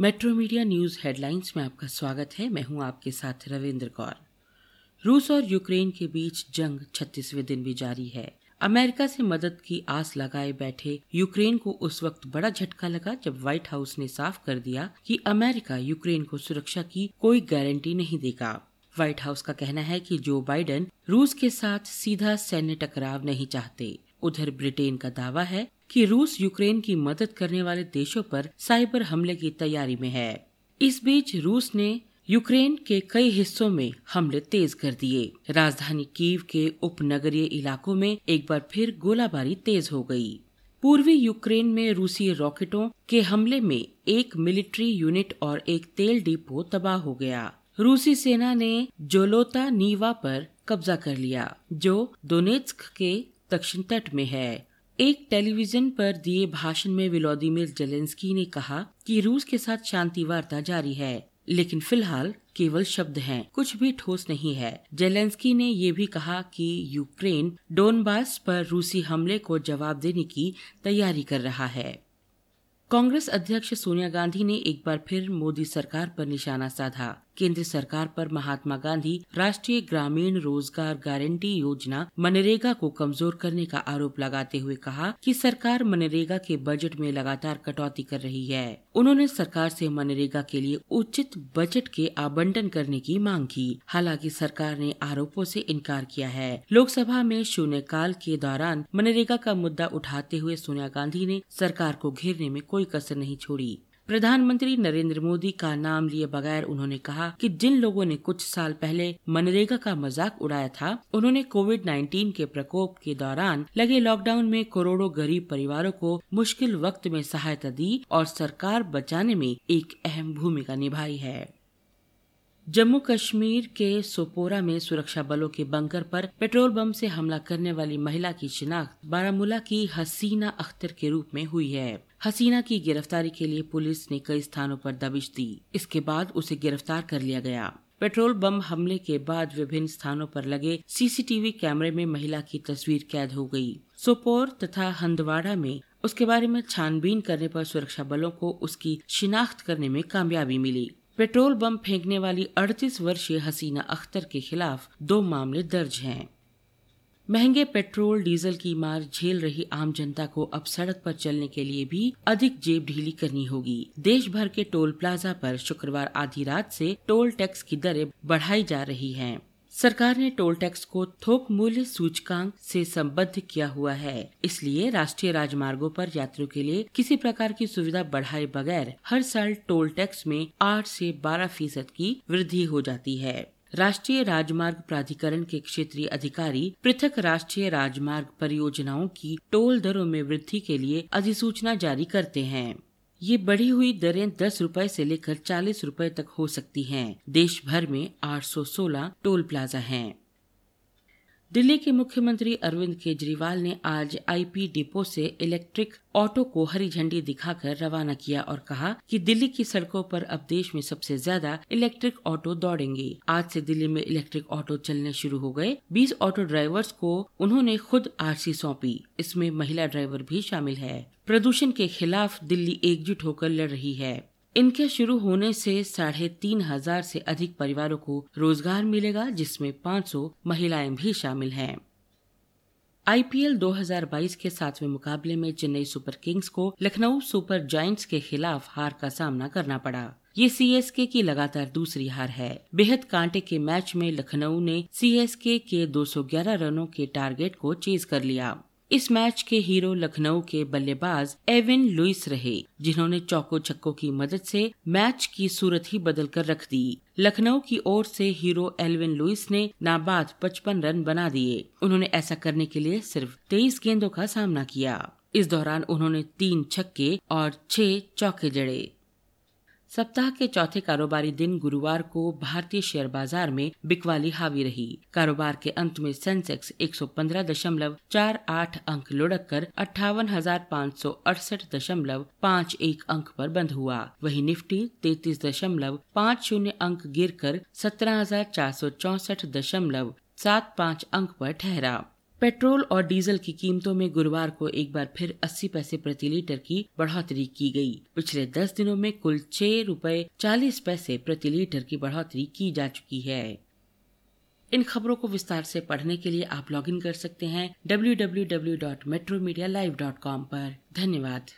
Metro media news headlines में आपका स्वागत है। मैं हूँ आपके साथ रविंद्र कौर। रूस और यूक्रेन के बीच जंग छत्तीसवें दिन भी जारी है। अमेरिका से मदद की आस लगाए बैठे यूक्रेन को उस वक्त बड़ा झटका लगा जब व्हाइट हाउस ने साफ़ कर दिया कि अमेरिका यूक्रेन को सुरक्षा की कोई गारंटी नहीं देगा। व्हाइट हाउस का कहना है कि जो बाइडेन रूस के साथ सीधा सैन्य टकराव नहीं चाहते। उधर ब्रिटेन का दावा है कि रूस यूक्रेन की मदद करने वाले देशों पर साइबर हमले की तैयारी में है। इस बीच रूस ने यूक्रेन के कई हिस्सों में हमले तेज कर दिए। राजधानी कीव के उपनगरीय इलाकों में एक बार फिर गोलाबारी तेज हो गई। पूर्वी यूक्रेन में रूसी रॉकेटों के हमले में एक मिलिट्री यूनिट और एक तेल डिपो तबाह हो गया। रूसी सेना ने जोलोता नीवा पर कब्जा कर लिया, जो दोनेत्स्क के दक्षिण तट में है। एक टेलीविज़न पर दिए भाषण में विलोदिमिर जेलेंस्की ने कहा कि रूस के साथ शांति वार्ता जारी है लेकिन फ़िलहाल केवल शब्द हैं, कुछ भी ठोस नहीं है। जेलेंस्की ने ये भी कहा कि यूक्रेन डोनबास पर रूसी हमले को जवाब देने की तैयारी कर रहा है। कांग्रेस अध्यक्ष सोनिया गांधी ने एक बार फिर मोदी सरकार पर निशाना साधा। केंद्र सरकार पर महात्मा गांधी राष्ट्रीय ग्रामीण रोज़गार गारंटी योजना मनरेगा को कमज़ोर करने का आरोप लगाते हुए कहा कि सरकार मनरेगा के बजट में लगातार कटौती कर रही है। उन्होंने सरकार से मनरेगा के लिए उचित बजट के आवंटन करने की मांग की। हालाँकि सरकार ने आरोपों से इनकार किया है। लोकसभा में शून्यकाल के दौरान मनरेगा का मुद्दा उठाते हुए सोनिया गांधी ने सरकार को घेरने में कोई कसर नहीं छोड़ी। प्रधानमंत्री नरेंद्र मोदी का नाम लिए बगैर उन्होंने कहा कि जिन लोगों ने कुछ साल पहले मनरेगा का मज़ाक उड़ाया था, उन्होंने कोविड 19 के प्रकोप के दौरान लगे लॉकडाउन में करोड़ों गरीब परिवारों को मुश्किल वक्त में सहायता दी और सरकार बचाने में एक अहम भूमिका निभाई है। जम्मू कश्मीर के सोपोरा में सुरक्षा बलों के बंकर पर पेट्रोल बम से हमला करने वाली महिला की शिनाख्त बारामूला की हसीना अख्तर के रूप में हुई है। हसीना की गिरफ्तारी के लिए पुलिस ने कई स्थानों पर दबिश दी। इसके बाद उसे गिरफ़्तार कर लिया गया। पेट्रोल बम हमले के बाद विभिन्न स्थानों पर लगे सीसीटीवी कैमरे में महिला की तस्वीर कैद हो गई। सोपोर तथा हंदवाड़ा में उसके बारे में छानबीन करने पर सुरक्षा बलों को उसकी शिनाख्त करने में कामयाबी मिली। पेट्रोल बम फेंकने वाली 38 वर्षीय हसीना अख्तर के खिलाफ दो मामले दर्ज हैं। महँगे पेट्रोल, डीजल की मार झेल रही आम जनता को अब सड़क पर चलने के लिए भी अधिक जेब ढीली करनी होगी। देश भर के टोल प्लाजा पर शुक्रवार आधी रात से टोल टैक्स की दरें बढ़ाई जा रही हैं। सरकार ने टोल टैक्स को थोक मूल्य सूचकांक से संबद्ध किया हुआ है। इसलिए राष्ट्रीय राजमार्गों पर यात्रियों के लिए किसी प्रकार की सुविधा बढ़ाए बगैर हर साल टोल टैक्स में 8 से 12 फ़ीसद की वृद्धि हो जाती है। राष्ट्रीय राजमार्ग प्राधिकरण के क्षेत्रीय अधिकारी पृथक राष्ट्रीय राजमार्ग परियोजनाओं की टोल दरों में वृद्धि के लिए अधिसूचना जारी करते हैं ये बढ़ी हुई दरें दस रूपए से लेकर चालीस रूपए तक हो सकती हैं। देश भर में 816 टोल प्लाजा हैं। दिल्ली के मुख्यमंत्री अरविंद केजरीवाल ने आज आईपी डिपो से इलेक्ट्रिक ऑटो को हरी झंडी दिखाकर रवाना किया और कहा कि दिल्ली की सड़कों पर अब देश में सबसे ज़्यादा इलेक्ट्रिक ऑटो दौड़ेंगे। आज से दिल्ली में इलेक्ट्रिक ऑटो चलने शुरू हो गए। 20 ऑटो ड्राइवर्स को उन्होंने खुद आरसी सौंपी। इसमें महिला ड्राइवर भी शामिल है। प्रदूषण के खिलाफ दिल्ली एकजुट होकर लड़ रही है। इनके शुरू होने से साढ़े तीन हज़ार से अधिक परिवारों को रोज़गार मिलेगा, जिसमें 500 महिलाएँ भी शामिल हैं। आईपीएल 2022 के सातवें मुकाबले में चेन्नई सुपर किंग्स को लखनऊ सुपर जायंट्स के खिलाफ हार का सामना करना पड़ा। ये सीएसके की लगातार दूसरी हार है। बेहद कांटे के मैच में लखनऊ ने सीएसके के 211 रनों के टारगेट को चेज कर लिया। इस मैच के हीरो लखनऊ के बल्लेबाज एविन लुइस रहे, जिन्होंने चौको छक्कों की मदद से मैच की सूरत ही बदल कर रख दी। लखनऊ की ओर से हीरो एलविन लुइस ने नाबाद 55 रन बना दिए। उन्होंने ऐसा करने के लिए सिर्फ़ 23 गेंदों का सामना किया। इस दौरान उन्होंने तीन छक्के और छह चौके जड़े। सप्ताह के चौथे कारोबारी दिन गुरुवार को भारतीय शेयर बाज़ार में बिकवाली हावी रही। कारोबार के अंत में सेंसेक्स 115 दशमलव चार आठ अंक लुढ़क कर एक अंक पर बंद हुआ। वही निफ्टी तैतीस दशमलव पाँच शून्य अंक गिर कर सत्रह सात पाँच अंक पर ठहरा। पेट्रोल और डीजल की कीमतों में गुरुवार को एक बार फिर 80 पैसे प्रति लीटर की बढ़ोतरी की गई। पिछले 10 दिनों में कुल छह रूपए चालीस पैसे प्रति लीटर की बढ़ोतरी की जा चुकी है। इन खबरों को विस्तार से पढ़ने के लिए आप लॉगिन कर सकते हैं W W W dot metro media live dot com धन्यवाद।